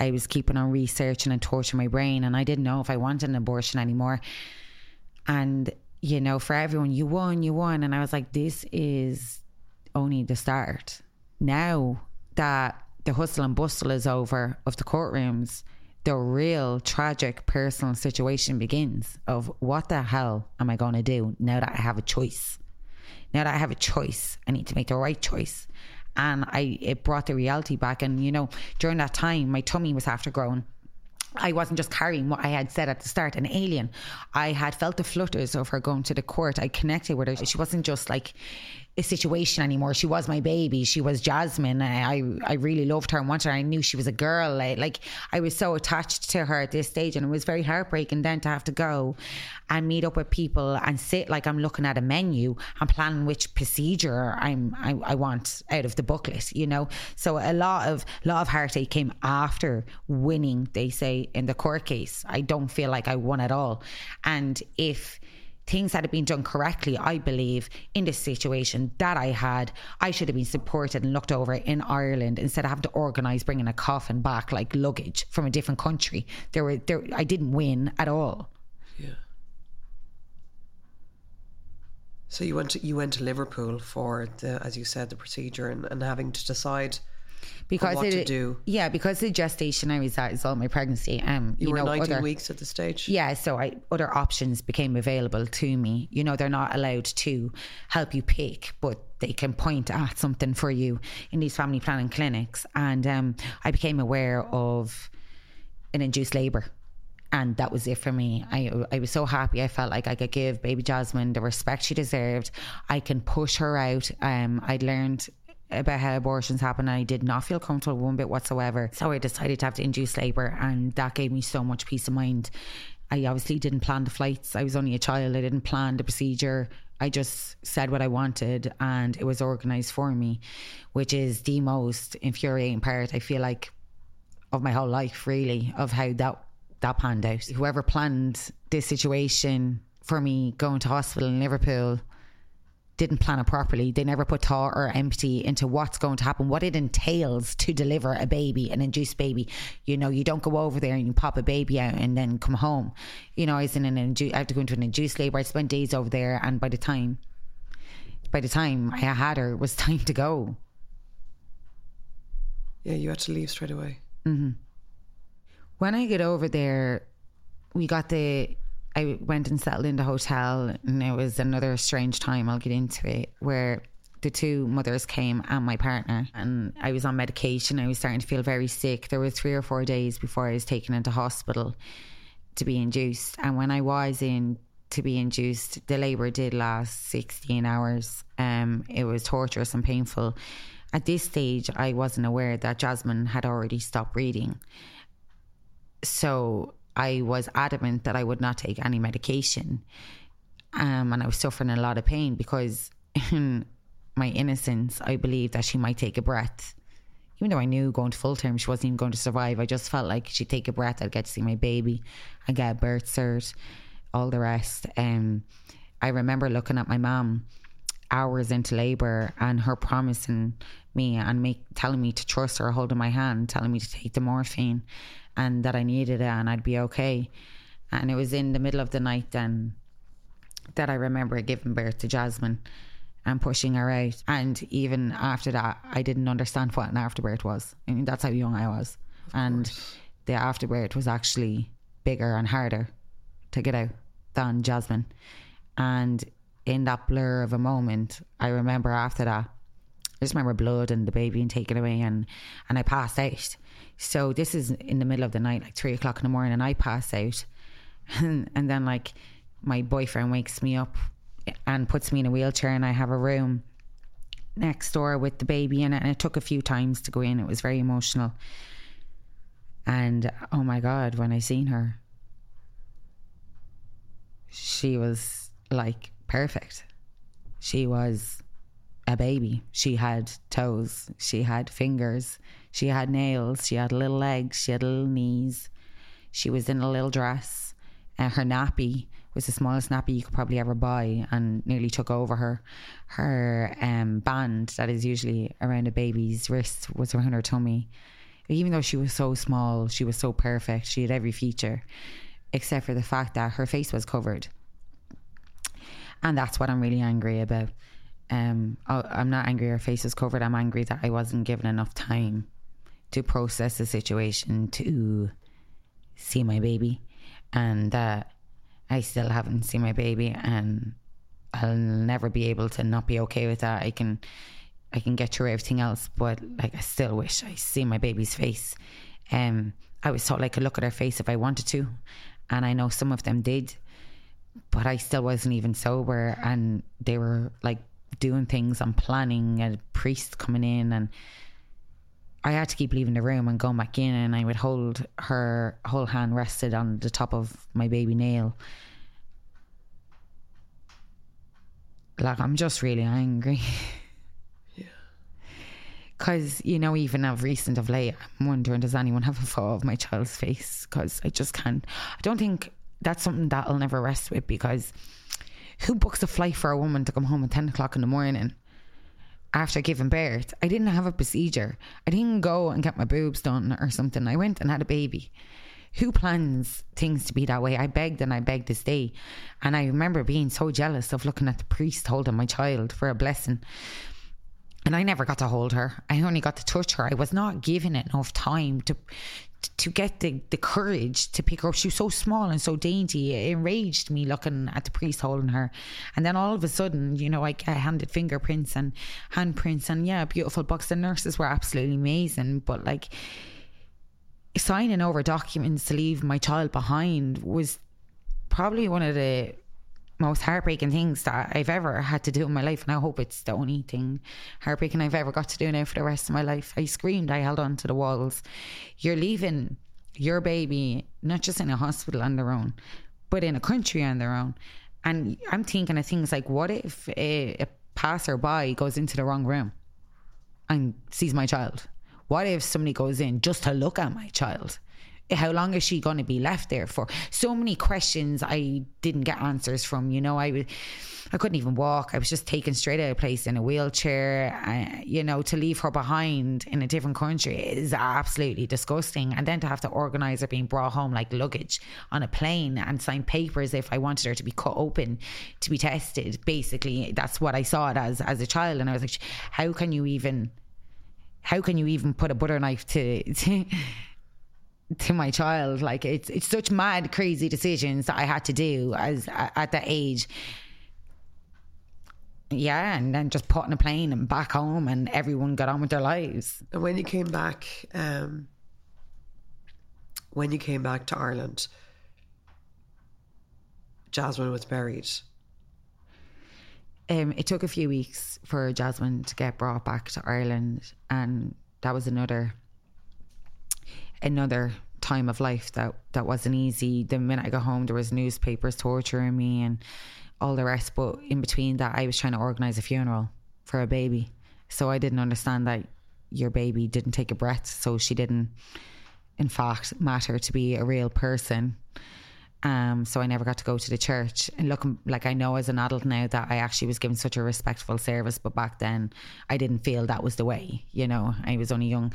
I was keeping on researching and torturing my brain, and I didn't know if I wanted an abortion anymore. And you know, for everyone, you won, you won, and I was like, this is only the start. Now that the hustle and bustle is over of the courtrooms, the real tragic personal situation begins of what the hell am I going to do now that I have a choice? Now that I have a choice, I need to make the right choice. And I it brought the reality back. And you know, during that time, my tummy was after growing. I wasn't just carrying what I had said at the start, an alien. I had felt the flutters of her going to the court. I connected with her. She wasn't just like situation anymore. She was my baby. She was Jasmine. I, I, I really loved her and wanted her. I knew she was a girl. I, like I was so attached to her at this stage, and it was very heartbreaking then to have to go and meet up with people and sit like I'm looking at a menu and planning which procedure I'm I, I want out of the booklet. You know, so a lot of lot of heartache came after winning. They say in the court case. I don't feel like I won at all, and if things that had been done correctly, I believe, in this situation that I had, I should have been supported and looked over in Ireland instead of having to organise bringing a coffin back like luggage from a different country. There were there I didn't win at all. Yeah. So you went to you went to Liverpool for the, as you said, the procedure and, and having to decide because what it, to do. Yeah, because the gestation I was at is all my pregnancy. Um, You, you, were know, 19 other, weeks at the stage. Yeah, so I other options became available to me. You know, they're not allowed to help you pick, but they can point at something for you in these family planning clinics. And um, I became aware of an induced labour. And that was it for me. I I was so happy. I felt like I could give baby Jasmine the respect she deserved. I can push her out. Um, I'd learned about how abortions happen and I did not feel comfortable one bit whatsoever. So I decided to have to induce labour and that gave me so much peace of mind. I obviously didn't plan the flights. I was only a child. I didn't plan the procedure. I just said what I wanted and it was organised for me, which is the most infuriating part, I feel like, of my whole life, really, of how that that panned out. Whoever planned this situation for me going to hospital in Liverpool didn't plan it properly. They never put thought or empathy into what's going to happen, what it entails to deliver a baby, an induced baby. You know, you don't go over there and you pop a baby out and then come home. You know, I was in an indu- I had to go into an induced labour. I spent days over there, and by the time, by the time I had her, it was time to go. Yeah, you had to leave straight away. Mm-hmm. when I get over there, we got the. I went and settled in the hotel, and it was another strange time. I'll get into it where the two mothers came and my partner, and I was on medication. I was starting to feel very sick. There were three or four days before I was taken into hospital to be induced, and when I was in to be induced, the labour did last sixteen hours. Um, it was torturous and painful. At this stage, I wasn't aware that Jasmine had already stopped breathing so I was adamant that I would not take any medication. Um, and I was suffering a lot of pain because in my innocence, I believed that she might take a breath. Even though I knew going to full term she wasn't even going to survive, I just felt like she'd take a breath, I'd get to see my baby, I'd get a birth cert, all the rest. Um, I remember looking at my mom hours into labour and her promising me and make telling me to trust her, holding my hand, telling me to take the morphine and that I needed it and I'd be okay. And it was in the middle of the night then that I remember giving birth to Jasmine and pushing her out. And even after that, I didn't understand what an afterbirth was. I mean, that's how young I was. And the afterbirth was actually bigger and harder to get out than Jasmine. And in that blur of a moment, I remember after that, I just remember blood and the baby being taken away and, and I passed out. So this is in the middle of the night, like three o'clock in the morning, and I pass out. And, and then like my boyfriend wakes me up and puts me in a wheelchair and I have a room next door with the baby in it and it took a few times to go in. It was very emotional. And oh my God, when I seen her, she was like perfect. She was a baby. She had toes, she had fingers, she had nails, she had little legs, she had little knees. She was in a little dress. and her nappy was the smallest nappy you could probably ever buy and nearly took over her. Her um, band that is usually around a baby's wrist was around her tummy. Even though she was so small, she was so perfect. She had every feature, except for the fact that her face was covered. And that's what I'm really angry about. Um, I'm not angry her face was covered. I'm angry that I wasn't given enough time to process the situation, to see my baby, and that I still haven't seen my baby, and I'll never be able to not be okay with that. I can, I can get through everything else, but like I still wish I see my baby's face. Um, I was told I could look at her face if I wanted to, and I know some of them did, but I still wasn't even sober, and they were like doing things and planning, a priest coming in, and I had to keep leaving the room and going back in, and I would hold her whole hand rested on the top of my baby nail. Like I'm just really angry. Yeah. Because, you know, even of recent of late, I'm wondering does anyone have a photo of my child's face? Because I just can't. I don't think that's something that I'll never rest with because who books a flight for a woman to come home at 10 o'clock in the morning after giving birth? I didn't have a procedure. I didn't go and get my boobs done or something. I went and had a baby. Who plans things to be that way? I begged and I begged to stay. And I remember being so jealous of looking at the priest holding my child for a blessing. and I never got to hold her. I only got to touch her. I was not given enough time to to get the, the courage to pick her up. She was so small and so dainty. It enraged me looking at the priest holding her. And then all of a sudden, you know, I, I handed fingerprints and handprints and yeah, beautiful books. The nurses were absolutely amazing. But like signing over documents to leave my child behind was probably one of the most heartbreaking things that I've ever had to do in my life. And I hope it's the only thing heartbreaking I've ever got to do now for the rest of my life. I screamed, I held on to the walls. You're leaving your baby, not just in a hospital on their own, but in a country on their own. And I'm thinking of things like, what if a, a passerby goes into the wrong room and sees my child? What if somebody goes in just to look at my child? How long is she going to be left there for? So many questions I didn't get answers from. You know, I I couldn't even walk. I was just taken straight out of place in a wheelchair. Uh, you know, to leave her behind in a different country is absolutely disgusting. And then to have to organise her being brought home like luggage on a plane and sign papers if I wanted her to be cut open to be tested. Basically, that's what I saw it as as a child. And I was like, how can you even? How can you even put a butter knife to, to to my child. Like it's it's such mad, crazy decisions that I had to do as at that age. Yeah, and then just putting a plane and back home, and everyone got on with their lives. And when you came back, um, when you came back to Ireland, Jasmine was buried. Um, it took a few weeks for Jasmine to get brought back to Ireland, and that was another another time of life that that wasn't easy. The minute I got home, there was newspapers torturing me and all the rest. But in between that, I was trying to organize a funeral for a baby, so I didn't understand that your baby didn't take a breath, so she didn't, in fact, matter to be a real person. Um, so I never got to go to the church. And looking like I know as an adult now that I actually was given such a respectful service, but back then I didn't feel that was the way. You know, I was only young.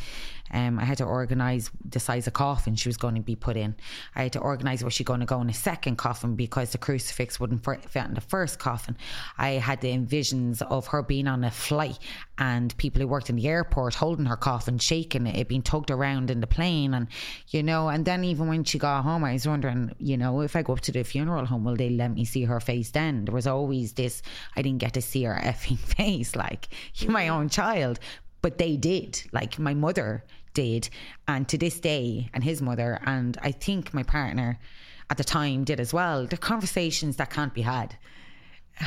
Um, I had to organise the size of coffin she was going to be put in. I had to organise where she going to go in a second coffin because the crucifix wouldn't fit in the first coffin. I had the envisions of her being on a flight and people who worked in the airport holding her coffin, shaking it, it being tugged around in the plane, and you know. And then even when she got home, I was wondering, you know, if I go up to the funeral home, will they let me see her face then? There was always this, I didn't get to see her effing face, like my own child. But they did. Like my mother did. And to this day, and his mother, and I think my partner at the time did as well. The conversations that can't be had.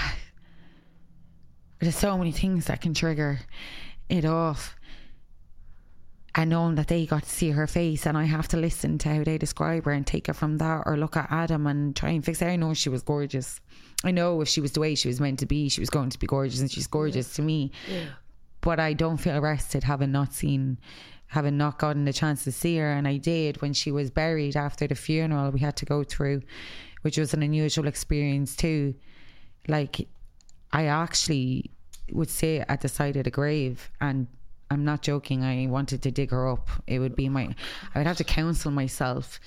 There's so many things that can trigger it off and knowing that they got to see her face and I have to listen to how they describe her and take her from that or look at Adam and try and fix it. I know she was gorgeous. I know if she was the way she was meant to be, she was going to be gorgeous and she's gorgeous yeah. to me. Yeah. But I don't feel rested having not seen having not gotten the chance to see her and I did when she was buried after the funeral we had to go through, which was an unusual experience too. Like I actually would sit at the side of the grave and I'm not joking. I wanted to dig her up. It would be my, I would have to counsel myself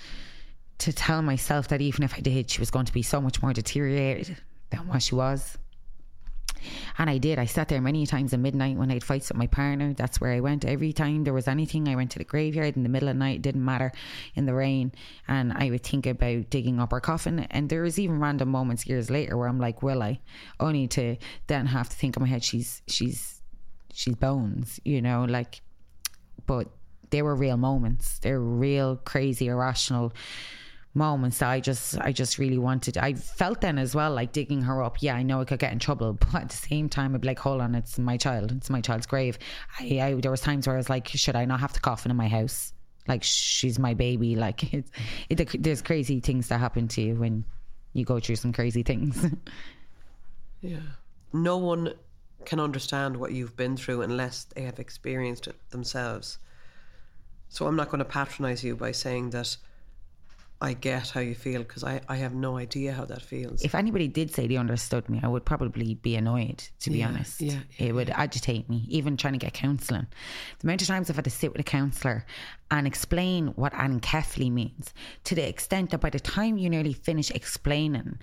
to tell myself that even if I did, she was going to be so much more deteriorated than what she was. And I did. I sat there many times at midnight when I had fights with my partner. That's where I went. Every time there was anything, I went to the graveyard in the middle of the night. Didn't matter in the rain. And I would think about digging up her coffin. And there was even random moments years later where I'm like, will I? Only to then have to think in my head, she's she's she's bones, you know, like, but they were real moments. They're real crazy, irrational moments that I just I just really wanted. I felt then as well like digging her up. Yeah, I know I could get in trouble, but at the same time, I'd be like, hold on, it's my child, it's my child's grave. I, I there was times where I was like, should I not have the coffin in my house? Like she's my baby. Like it, it, there's crazy things that happen to you when you go through some crazy things. yeah, no one can understand what you've been through unless they have experienced it themselves. So I'm not going to patronize you by saying that I get how you feel because I, I have no idea how that feels. If anybody did say they understood me, I would probably be annoyed, to be yeah, honest. Yeah, yeah, it would agitate me, even trying to get counselling. The amount of times I've had to sit with a counsellor and explain what anencephaly means to the extent that by the time you nearly finish explaining,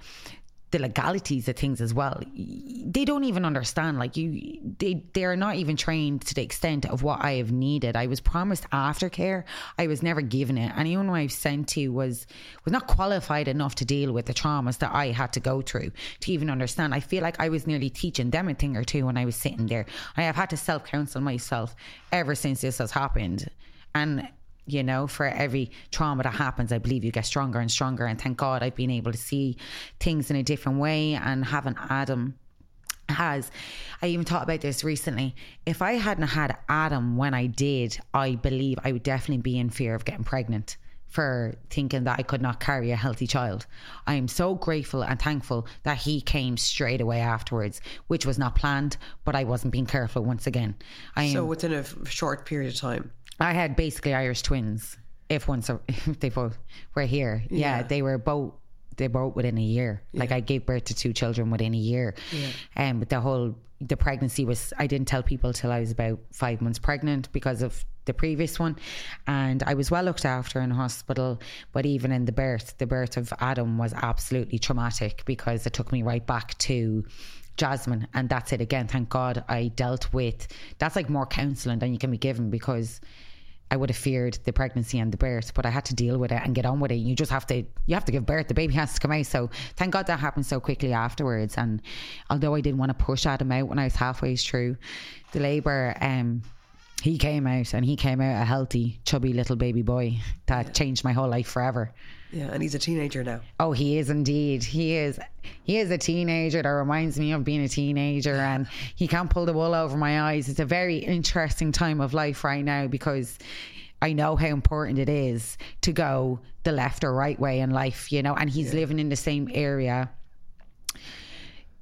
the legalities of things as well. They don't even understand. Like you, they they are not even trained to the extent of what I have needed. I was promised aftercare. I was never given it. Anyone I was sent to was was not qualified enough to deal with the traumas that I had to go through to even understand. I feel like I was nearly teaching them a thing or two when I was sitting there. I have had to self counsel myself ever since this has happened, and you know, for every trauma that happens, I believe you get stronger and stronger. And thank God I've been able to see things in a different way and having Adam has I even thought about this recently. If I hadn't had Adam when I did, I believe I would definitely be in fear of getting pregnant for thinking that I could not carry a healthy child. I am so grateful and thankful that he came straight away afterwards, which was not planned, but I wasn't being careful once again. I am, So within a short period of time. I had basically Irish twins. If once if they both were here, yeah, Yeah. they were both they both within a year. Like I gave birth to two children within a year, and but the whole the pregnancy was I didn't tell people till I was about five months pregnant because of the previous one, and I was well looked after in hospital. But even in the birth, the birth of Adam was absolutely traumatic because it took me right back to Jasmine, and that's it again. Thank God I dealt with that's like more counselling than you can be given because I would have feared the pregnancy and the birth, but I had to deal with it and get on with it. You just have to you have to give birth. The baby has to come out. So thank God that happened so quickly afterwards. And although I didn't want to push Adam out when I was halfway through the labour, um, he came out and he came out a healthy, chubby little baby boy that changed my whole life forever. Yeah, and he's a teenager now. Oh, he is indeed. He is. He is a teenager that reminds me of being a teenager, and he can't pull the wool over my eyes. It's a very interesting time of life right now because I know how important it is to go the left or right way in life, you know. And he's living in the same area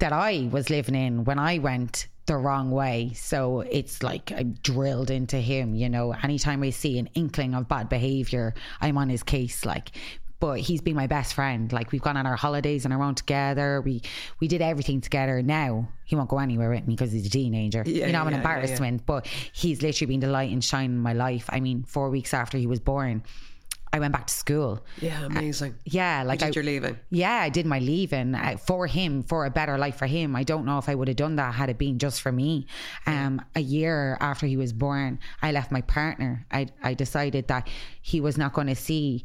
that I was living in when I went the wrong way. So it's like I'm drilled into him, you know. Anytime I see an inkling of bad behavior, I'm on his case. Like, but he's been my best friend. Like we've gone on our holidays and our own together. We we did everything together. Now he won't go anywhere with me because he's a teenager. Yeah, you know, I'm an yeah, yeah, yeah. embarrassment. But he's literally been the light and shine in my life. I mean, four weeks after he was born, I went back to school. Yeah, amazing. Yeah, like did I, your leaving? Yeah, I did my leaving uh, for him, for a better life for him. I don't know if I would have done that had it been just for me. Um, a year after he was born, I left my partner. I I decided that he was not going to see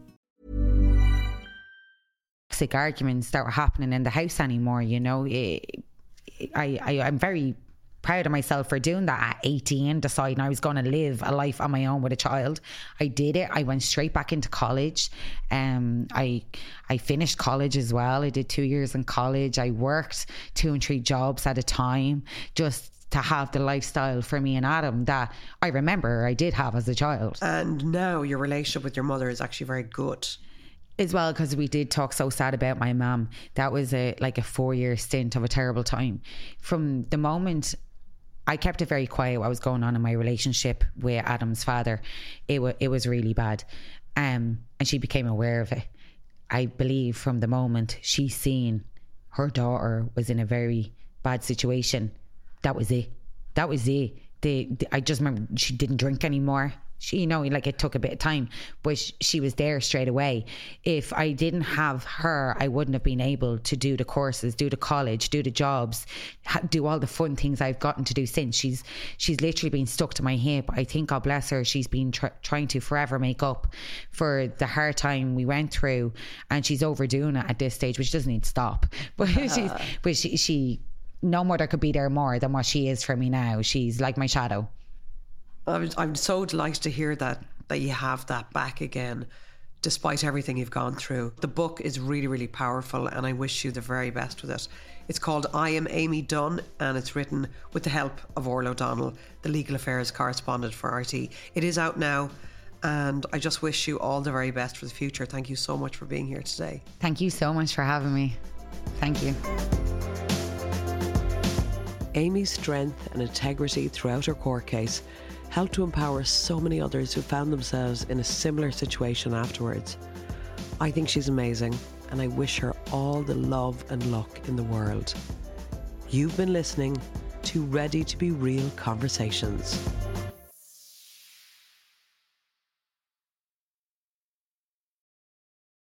Toxic arguments that were happening in the house anymore. You know, Eh, I, I I'm very proud of myself for doing that at 18 deciding I was going to live a life on my own with a child. I did it. I went straight back into college. Um I I finished college as well. I did 2 years in college. I worked two and three jobs at a time just to have the lifestyle for me and Adam that I remember I did have as a child. And now your relationship with your mother is actually very good. As well because we did talk so sad about my mum. That was a like a four year stint of a terrible time. From the moment I kept it very quiet what was going on in my relationship with Adam's father, it was it was really bad, um, and she became aware of it. I believe from the moment she seen her daughter was in a very bad situation, that was it. That was it. The, the I just remember she didn't drink anymore she, you know, like it took a bit of time, but she was there straight away. If I didn't have her, I wouldn't have been able to do the courses, do the college, do the jobs, do all the fun things I've gotten to do since. She's she's literally been stuck to my hip. I think God bless her, she's been tr- trying to forever make up for the hard time we went through, and she's overdoing it at this stage, which doesn't need to stop. But she's uh-huh. but she she no mother could be there more than what she is for me now. She's like my shadow. I'm, I'm so delighted to hear that that you have that back again despite everything you've gone through. The book is really, really powerful, and I wish you the very best with it. It's called I Am Amy Dunne, and it's written with the help of Orla O'Donnell, the legal affairs correspondent for RTÉ. It is out now, and I just wish you all the very best for the future. Thank you so much for being here today. Thank you so much for having me. Thank you. Amy's strength and integrity throughout her court case helped to empower so many others who found themselves in a similar situation afterwards. I think she's amazing, and I wish her all the love and luck in the world. You've been listening to Ready to Be Real Conversations.